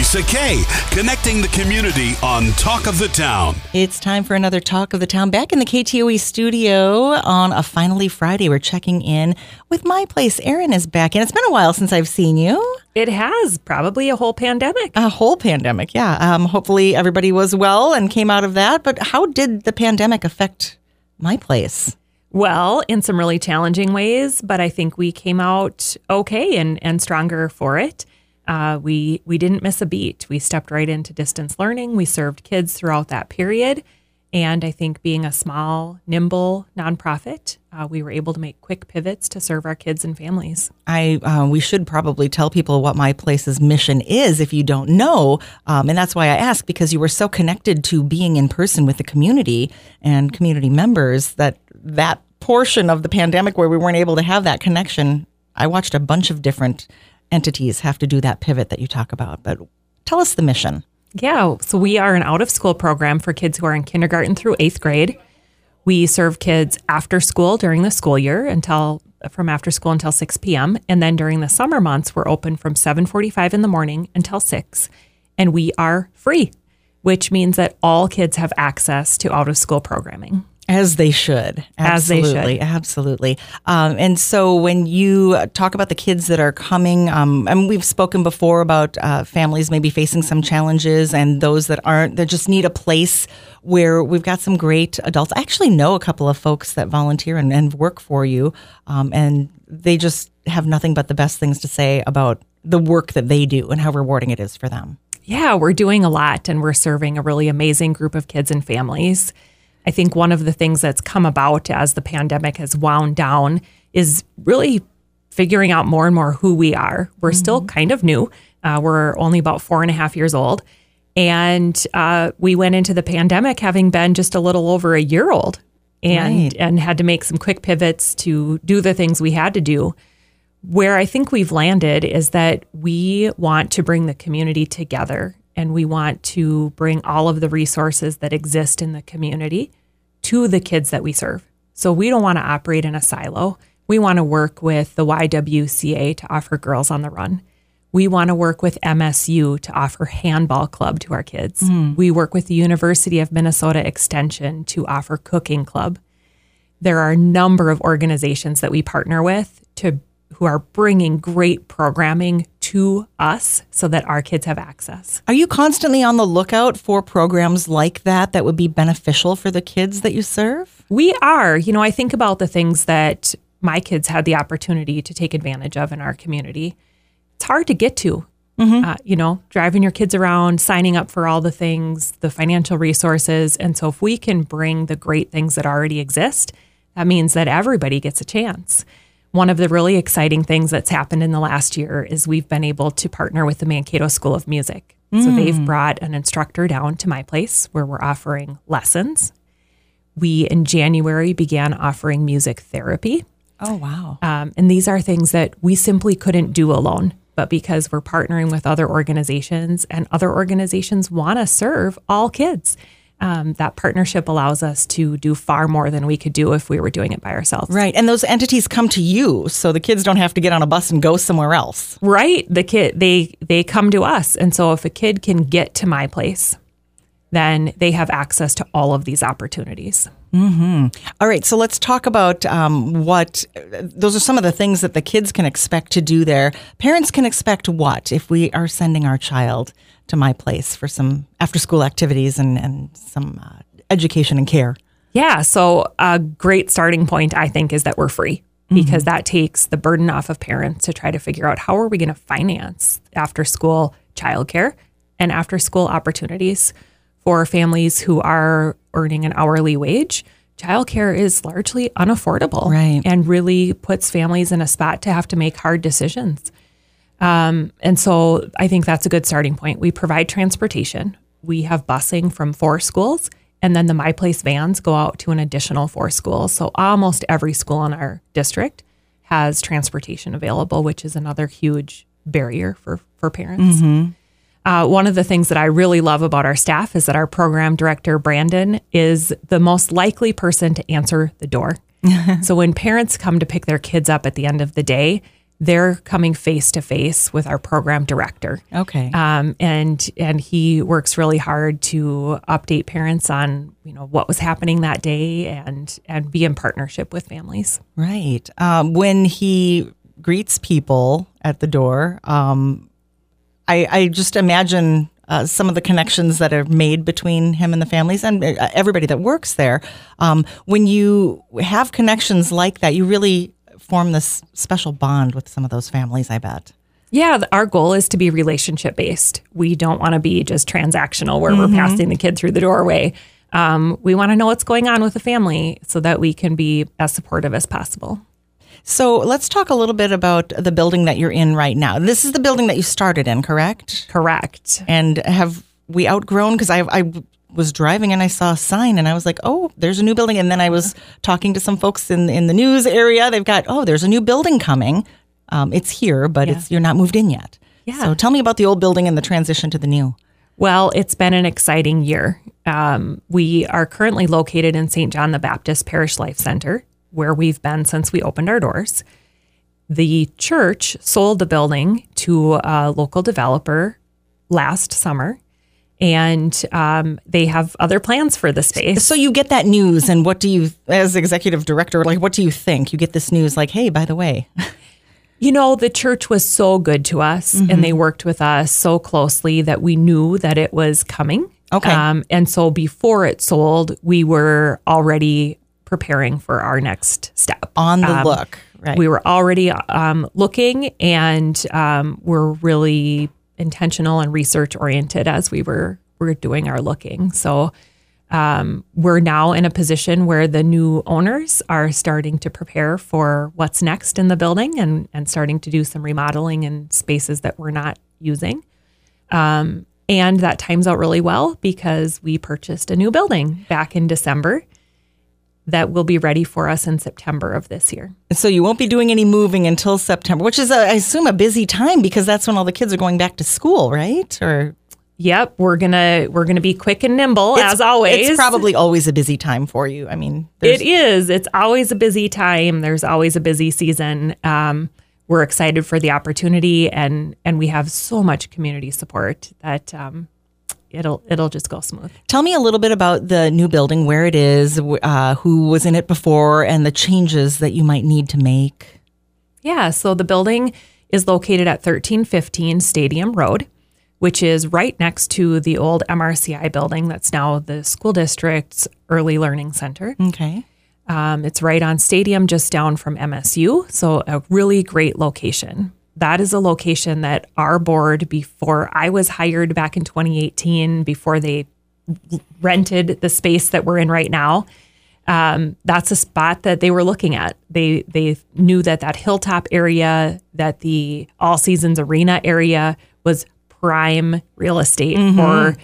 Lisa Kay, connecting the community on Talk of the Town. It's time for another Talk of the Town back in the KTOE studio on a Finally Friday. We're checking in with My Place. Erin is back, and it's been a while since I've seen you. It has probably a whole pandemic. A whole pandemic, yeah. Um, hopefully everybody was well and came out of that. But how did the pandemic affect My Place? Well, in some really challenging ways, but I think we came out okay and, and stronger for it. Uh, we we didn't miss a beat. We stepped right into distance learning. We served kids throughout that period, and I think being a small, nimble nonprofit, uh, we were able to make quick pivots to serve our kids and families. I uh, we should probably tell people what my place's mission is if you don't know, um, and that's why I ask because you were so connected to being in person with the community and community members that that portion of the pandemic where we weren't able to have that connection. I watched a bunch of different entities have to do that pivot that you talk about. But tell us the mission. Yeah, so we are an out of school program for kids who are in kindergarten through eighth grade. We serve kids after school during the school year until from after school until 6 p.m. And then during the summer months, we're open from 7:45 in the morning until 6. And we are free, which means that all kids have access to out of school programming. As they should. As they Absolutely. should. Absolutely. Um, and so when you talk about the kids that are coming, um, and we've spoken before about uh, families maybe facing some challenges and those that aren't, that just need a place where we've got some great adults. I actually know a couple of folks that volunteer and, and work for you, um, and they just have nothing but the best things to say about the work that they do and how rewarding it is for them. Yeah, we're doing a lot and we're serving a really amazing group of kids and families. I think one of the things that's come about as the pandemic has wound down is really figuring out more and more who we are. We're still kind of new. Uh, we're only about four and a half years old. And uh, we went into the pandemic having been just a little over a year old and, Right. and had to make some quick pivots to do the things we had to do. Where I think we've landed is that we want to bring the community together and we want to bring all of the resources that exist in the community to the kids that we serve. So we don't want to operate in a silo. We want to work with the YWCA to offer Girls on the Run. We want to work with MSU to offer handball club to our kids. Hmm. We work with the University of Minnesota Extension to offer cooking club there are a number of organizations that we partner with to who are bringing great programming to us so that our kids have access. Are you constantly on the lookout for programs like that that would be beneficial for the kids that you serve? We are, you know, I think about the things that my kids had the opportunity to take advantage of in our community. It's hard to get to. Uh, you know, driving your kids around, signing up for all the things, the financial resources. And so, if we can bring the great things that already exist, that means that everybody gets a chance. One of the really exciting things that's happened in the last year is we've been able to partner with the Mankato School of Music. So, they've brought an instructor down to my place where we're offering lessons we in January began offering music therapy. Oh, wow. Um, and these are things that we simply couldn't do alone. But because we're partnering with other organizations and other organizations want to serve all kids, um, that partnership allows us to do far more than we could do if we were doing it by ourselves. Right. And those entities come to you, so the kids don't have to get on a bus and go somewhere else. Right. The kid they they come to us. And so if a kid can get to my place, then they have access to all of these opportunities. All right. So let's talk about um, what those are some of the things that the kids can expect to do there. Parents can expect what if we are sending our child to my place for some after school activities and, and some uh, education and care. Yeah. So a great starting point, I think, is that we're free because that takes the burden off of parents to try to figure out how are we going to finance after school childcare and after school opportunities for families who are earning an hourly wage. Childcare is largely unaffordable Right. and really puts families in a spot to have to make hard decisions. Um, and so I think that's a good starting point. We provide transportation. We have busing from four schools, and then the My Place vans go out to an additional four schools. So almost every school in our district has transportation available, which is another huge barrier for for parents. Uh, one of the things that I really love about our staff is that our program director, Brandon, is the most likely person to answer the door. so when parents come to pick their kids up at the end of the day, they're coming face to face with our program director. Okay. Um, and and he works really hard to update parents on you know what was happening that day and and be in partnership with families. Right. Um, when he greets people at the door, um, I, I just imagine uh, some of the connections that are made between him and the families and uh, everybody that works there. Um, when you have connections like that, you really form this special bond with some of those families, I bet. Yeah, our goal is to be relationship based. We don't want to be just transactional where we're passing the kid through the doorway. Um, we want to know what's going on with the family so that we can be as supportive as possible. So let's talk a little bit about the building that you're in right now. This is the building that you started in, correct? Correct. And have we outgrown? Because I, I was driving and I saw a sign and I was like, oh, there's a new building. And then I was talking to some folks in in the news area. They've got, oh, there's a new building coming. Um, it's here, but it's you're not moved in yet. Yeah. So tell me about the old building and the transition to the new. Well, it's been an exciting year. Um, we are currently located in St. John the Baptist Parish Life Center, where we've been since we opened our doors. The church sold the building to a local developer last summer, and um, they have other plans for the space. So you get that news, and what do you, as executive director, like what do you think? You get this news, like, hey, by the way, You know, the church was so good to us and they worked with us so closely that we knew that it was coming. Okay. Um, and so before it sold, we were already preparing for our next step. on the Um, look, right? We were already um, looking and um, we're really intentional and research oriented as we were were doing our looking. So um, we're now in a position where the new owners are starting to prepare for what's next in the building and, and starting to do some remodeling in spaces that we're not using. Um, and that times out really well because we purchased a new building back in December that will be ready for us in September of this year. So you won't be doing any moving until September, which is, a, I assume, a busy time because that's when all the kids are going back to school, right? Or Yep, we're gonna we're gonna be quick and nimble It's- as always. It's probably always a busy time for you. I mean, it is. It's always a busy time. There's always a busy season. Um, we're excited for the opportunity, and and we have so much community support that um, it'll it'll just go smooth. Tell me a little bit about the new building, where it is, uh, who was in it before, and the changes that you might need to make. Yeah, so the building is located at 1315 Stadium Road, which is right next to the old MRCI building that's now the school district's early learning center. Okay. Um, it's right on Stadium, just down from MSU. So, a really great location. That is a location that our board, before I was hired back in 2018, before they rented the space that we're in right now, um, that's a spot that they were looking at. They they knew that that hilltop area, that the All Seasons Arena area was prime real estate for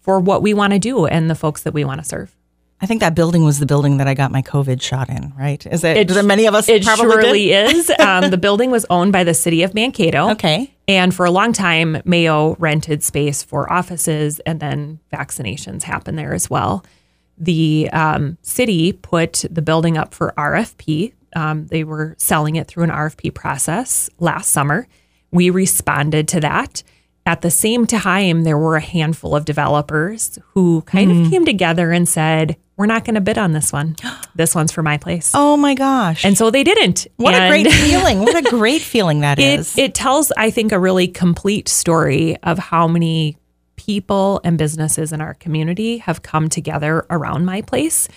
for what we want to do and the folks that we want to serve. I think that building was the building that I got my COVID shot in, right? Is it? do many of us It probably surely did? is. Um, the building was owned by the city of Mankato. Okay. And for a long time, Mayo rented space for offices, and then vaccinations happened there as well. The um, city put the building up for RFP. Um, they were selling it through an RFP process last summer. We responded to that. At the same time, there were a handful of developers who kind Hmm. of came together and said, We're not going to bid on this one. This one's for my place. Oh my gosh! And so they didn't. what a great feeling! What a great feeling that is. it, it tells, I think, a really complete story of how many people and businesses in our community have come together around my place.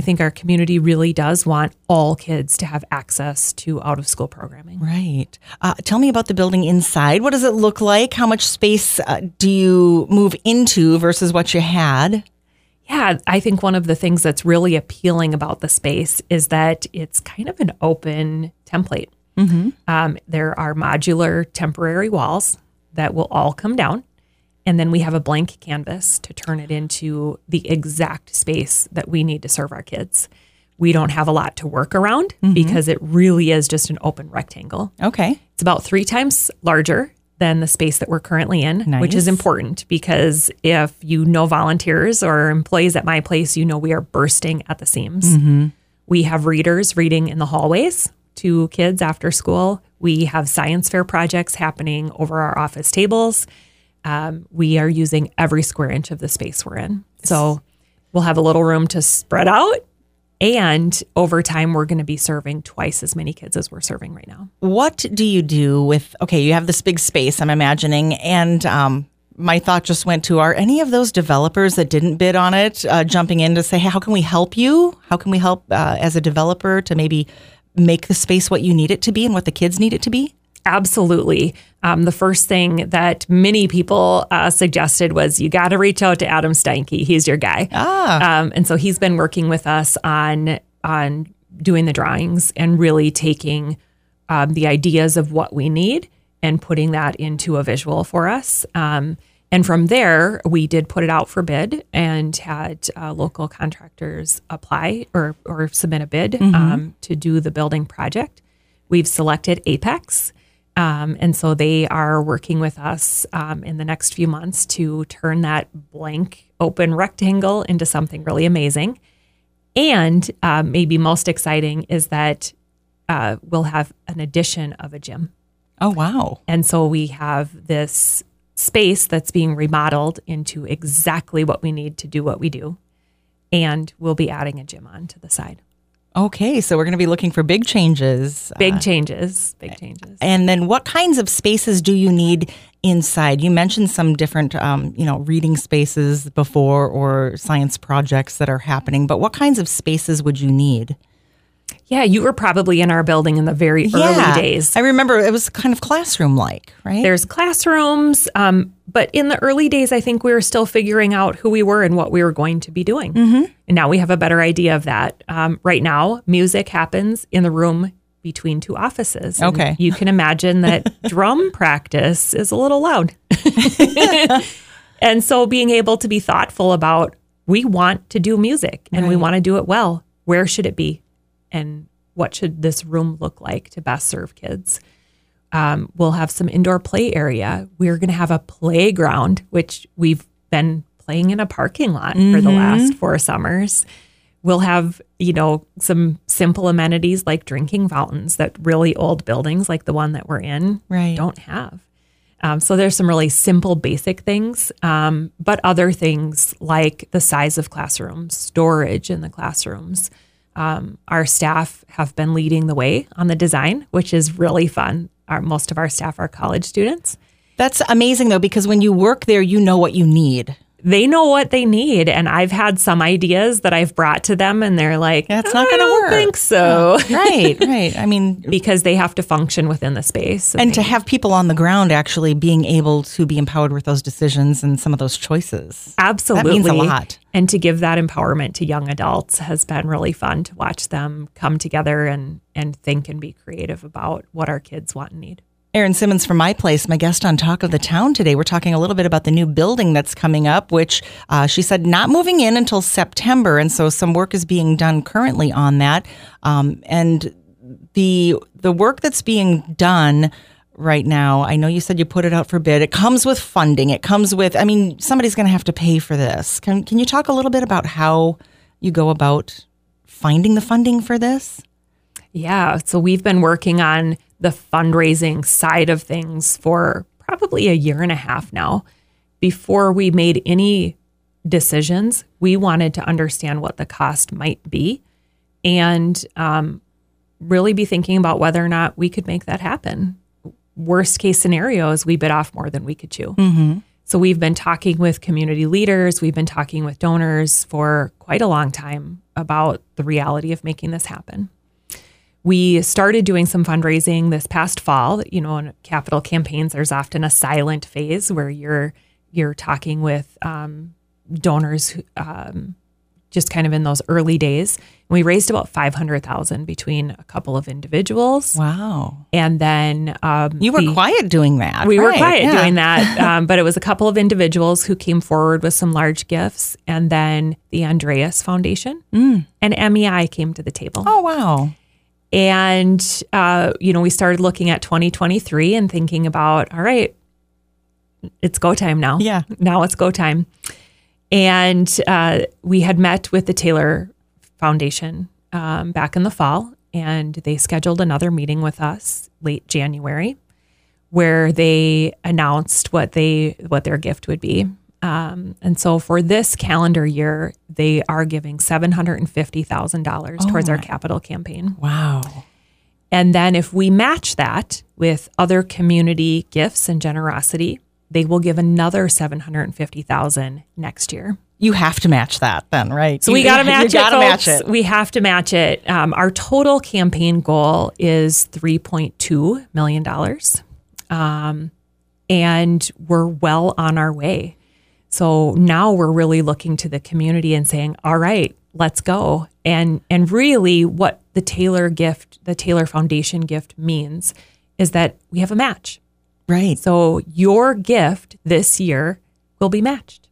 I think our community really does want all kids to have access to out of school programming. Right. Uh, tell me about the building inside. What does it look like? How much space uh, do you move into versus what you had? Yeah, I think one of the things that's really appealing about the space is that it's kind of an open template. Um, there are modular temporary walls that will all come down. And then we have a blank canvas to turn it into the exact space that we need to serve our kids. We don't have a lot to work around mm-hmm. because it really is just an open rectangle. Okay. It's about three times larger than the space that we're currently in, which is important because if you know volunteers or employees at my place, you know we are bursting at the seams. Mm-hmm. We have readers reading in the hallways to kids after school. We have science fair projects happening over our office tables. Um, we are using every square inch of the space we're in. So we'll have a little room to spread out. And over time, we're going to be serving twice as many kids as we're serving right now. What do you do with, okay, you have this big space, I'm imagining, and um, my thought just went to are any of those developers that didn't bid on it uh, jumping in to say, hey, how can we help you? How can we help uh, as a developer to maybe make the space what you need it to be and what the kids need it to be? Absolutely. Um, the first thing that many people uh, suggested was you got to reach out to Adam Steinke. He's your guy. Ah. Um, and so he's been working with us on on doing the drawings and really taking um, the ideas of what we need and putting that into a visual for us. Um, and from there, we did put it out for bid and had uh, local contractors apply or, or submit a bid um, to do the building project. We've selected Apex. Um, and so they are working with us um, in the next few months to turn that blank open rectangle into something really amazing. And uh, maybe most exciting is that uh, we'll have an addition of a gym. Oh, wow. And so we have this space that's being remodeled into exactly what we need to do what we do. And we'll be adding a gym on to the side. Okay, so we're going to be looking for big changes. Big Uh, changes, big changes. and then what kinds of spaces do you need inside? You mentioned some different, um, you know, reading spaces before or science projects that are happening, but what kinds of spaces would you need? Yeah, you were probably in our building in the very early days. I remember it was kind of classroom like, right? There's classrooms, um, but in the early days, I think we were still figuring out who we were and what we were going to be doing. Mm-hmm. And now we have a better idea of that. Um, right now, music happens in the room between two offices. Okay. You can imagine that drum practice is a little loud. and so being able to be thoughtful about we want to do music and we want to do it well. Where should it be? And what should this room look like to best serve kids? Um, we'll have some indoor play area. We're going to have a playground, which we've been playing in a parking lot for the last four summers. We'll have, you know, some simple amenities like drinking fountains that really old buildings like the one that we're in Right. don't have. Um, so there's some really simple, basic things, um, but other things like the size of classrooms, storage in the classrooms. Um, our staff have been leading the way on the design, which is really fun. Our, most of our staff are college students. That's amazing though, because when you work there, you know what you need. They know what they need, and I've had some ideas that I've brought to them, and they're like, That's not oh, gonna work." think so," oh, right, right. I mean, because they have to function within the space. and to they- have people on the ground actually being able to be empowered with those decisions and some of those choices. Absolutely. That means a lot. And to give that empowerment to young adults has been really fun to watch them come together and, and think and be creative about what our kids want and need. Erin Simmons from My Place, my guest on Talk of the Town today. We're talking a little bit about the new building that's coming up, which uh, she said not moving in until September. And so some work is being done currently on that. Um, and the the work that's being done right now, I know you said you put it out for bid. It comes with funding. It comes with, I mean, somebody's going to have to pay for this. Can, can you talk a little bit about how you go about finding the funding for this? Yeah. So we've been working on the fundraising side of things for probably a year and a half now. Before we made any decisions, we wanted to understand what the cost might be and um, really be thinking about whether or not we could make that happen. Worst case scenario is we bit off more than we could chew. So we've been talking with community leaders, we've been talking with donors for quite a long time about the reality of making this happen. We started doing some fundraising this past fall. You know, in capital campaigns, there's often a silent phase where you're you're talking with um, donors, who, um, just kind of in those early days. And we raised about five hundred thousand between a couple of individuals, Wow. and then um, You were the- quiet doing that. we were quiet yeah. doing that, um, but it was a couple of individuals who came forward with some large gifts, and then the Andreas Foundation and MEI came to the table. Oh, wow. And, uh, you know, we started looking at 2023 and thinking about, all right, it's go time now. Yeah. Now it's go time. And uh, we had met with the Taylor Foundation um, back in the fall and they scheduled another meeting with us late January where they announced what they what their gift would be. Um, and so for this calendar year, they are giving seven hundred and fifty thousand dollars towards our capital campaign. Wow. And then if we match that with other community gifts and generosity, they will give another 750,000 next year. You have to match that then, right? So we got to match it. match it. We have to match it. Um, our total campaign goal is $3.2 million. Um, and we're well on our way. So now we're really looking to the community and saying, all right, let's go. And and really what the Taylor gift, the Taylor Foundation gift means is that we have a match. Right. So your gift this year will be matched.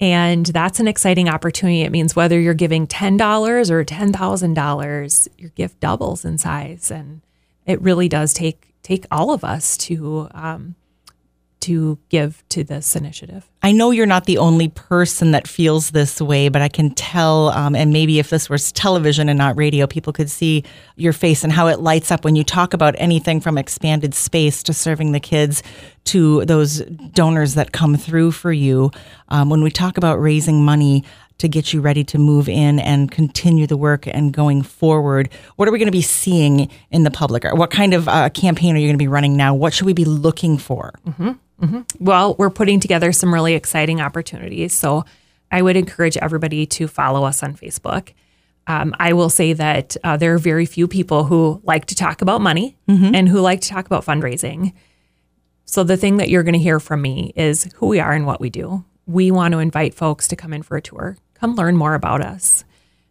And that's an exciting opportunity. It means whether you're giving $10 or $10,000, your gift doubles in size. And it really does take take all of us to um, to give to this initiative. I know you're not the only person that feels this way, but I can tell, um, and maybe if this was television and not radio, people could see your face and how it lights up when you talk about anything from expanded space to serving the kids to those donors that come through for you. Um, when we talk about raising money, to get you ready to move in and continue the work and going forward. What are we going to be seeing in the public? What kind of uh, campaign are you going to be running now? What should we be looking for? Well, we're putting together some really exciting opportunities. So I would encourage everybody to follow us on Facebook. Um, I will say that uh, there are very few people who like to talk about money and who like to talk about fundraising. So the thing that you're going to hear from me is who we are and what we do. We want to invite folks to come in for a tour, come learn more about us,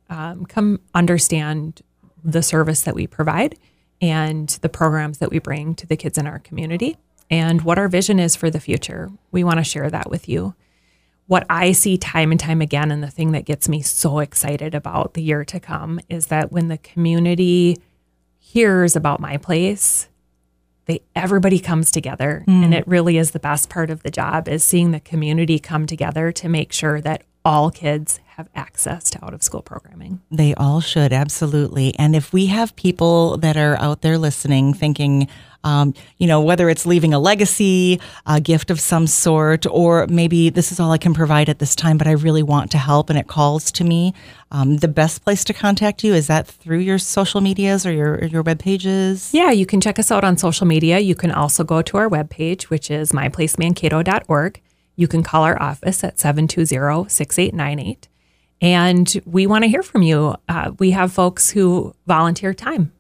um, come understand the service that we provide and the programs that we bring to the kids in our community and what our vision is for the future. We want to share that with you. What I see time and time again, and the thing that gets me so excited about the year to come, is that when the community hears about my place, they everybody comes together mm. and it really is the best part of the job is seeing the community come together to make sure that all kids have access to out of school programming. They all should, absolutely. And if we have people that are out there listening thinking, um, you know, whether it's leaving a legacy, a gift of some sort, or maybe this is all I can provide at this time, but I really want to help and it calls to me, um, the best place to contact you is that through your social medias or your, your web pages? Yeah, you can check us out on social media. You can also go to our webpage, which is myplacemankato.org. You can call our office at 720 6898. And we want to hear from you. Uh, we have folks who volunteer time,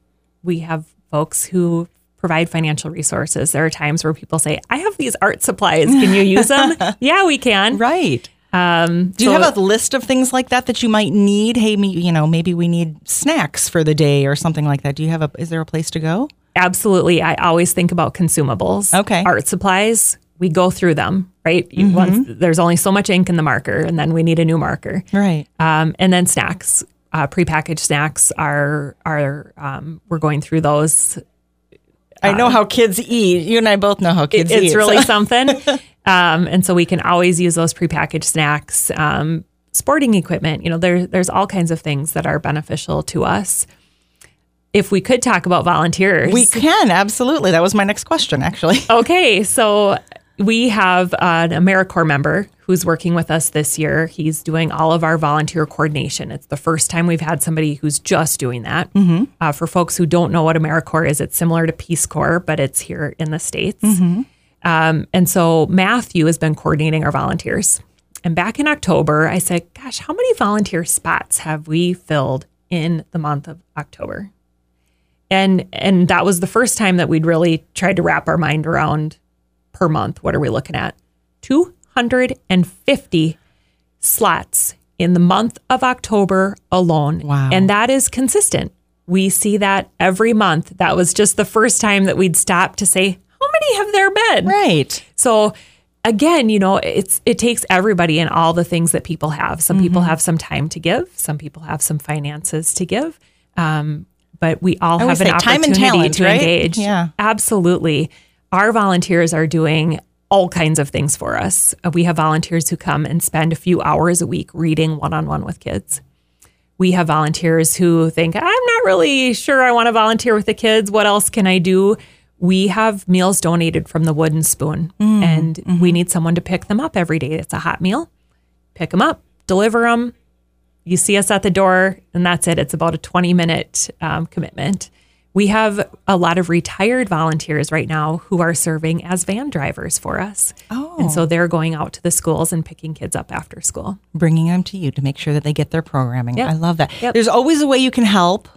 we have folks who provide financial resources. There are times where people say, I have these art supplies. Can you use them? yeah, we can. Right. Um, Do you so- have a list of things like that that you might need? Hey, me, you know, maybe we need snacks for the day or something like that. Do you have a? Is there a place to go? Absolutely. I always think about consumables. Okay. Art supplies, we go through them, right? You, once, there's only so much ink in the marker, and then we need a new marker. Right. Um, and then snacks, uh, prepackaged snacks are are um, we're going through those. I know how kids eat. You and I both know how kids eat. it's really so- something. Um, and so we can always use those prepackaged snacks. Um, sporting equipment, you know, there, there's all kinds of things that are beneficial to us. If we could talk about volunteers, we can absolutely. That was my next question, actually. Okay, so we have an AmeriCorps member who's working with us this year. He's doing all of our volunteer coordination. It's the first time we've had somebody who's just doing that. Uh, for folks who don't know what AmeriCorps is, it's similar to Peace Corps, but it's here in the States. Um, and so Matthew has been coordinating our volunteers. And back in October, I said, Gosh, how many volunteer spots have we filled in the month of October? and and that was the first time that we'd really tried to wrap our mind around per month what are we looking at 250 slots in the month of october alone Wow. and that is consistent we see that every month that was just the first time that we'd stop to say how many have there been Right. so again, you know, it's it takes everybody and all the things that people have. Some people have some time to give, some people have some finances to give. Um, but we all have an opportunity talent, to right? engage. Yeah. Absolutely. Our volunteers are doing all kinds of things for us. Uh, We have volunteers who come and spend a few hours a week reading one on one with kids. We have volunteers who think, I'm not really sure I want to volunteer with the kids. What else can I do? We have meals donated from the Wooden Spoon, Mm, and mm-hmm. we need someone to pick them up every day. It's a hot meal. Pick them up, deliver them. You see us at the door, and that's it. It's about a 20 minute um, commitment. We have a lot of retired volunteers right now who are serving as van drivers for us. Oh. And so they're going out to the schools and picking kids up after school. bringing them to you to make sure that they get their programming. Yep. I love that. Yep. There's always a way you can help.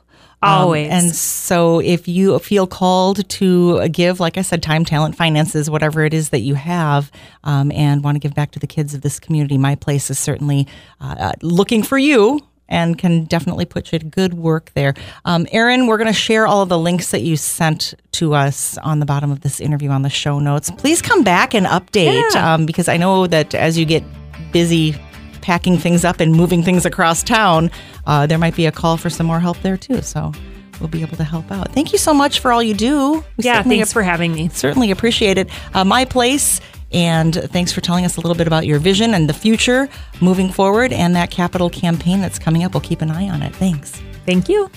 Um, Always. and so if you feel called to give, like I said, time, talent, finances, whatever it is that you have, um, and want to give back to the kids of this community, my place is certainly uh, uh, looking for you. And can definitely put you to good work there. Um, Erin, we're going to share all of the links that you sent to us on the bottom of this interview on the show notes. Please come back and update Yeah. um, because I know that as you get busy packing things up and moving things across town, uh, there might be a call for some more help there too. So we'll be able to help out. Thank you so much for all you do. We Yeah, thanks for having me. certainly appreciate it. Uh, my place. And thanks for telling us a little bit about your vision and the future moving forward and that capital campaign that's coming up. We'll keep an eye on it. Thanks. Thank you.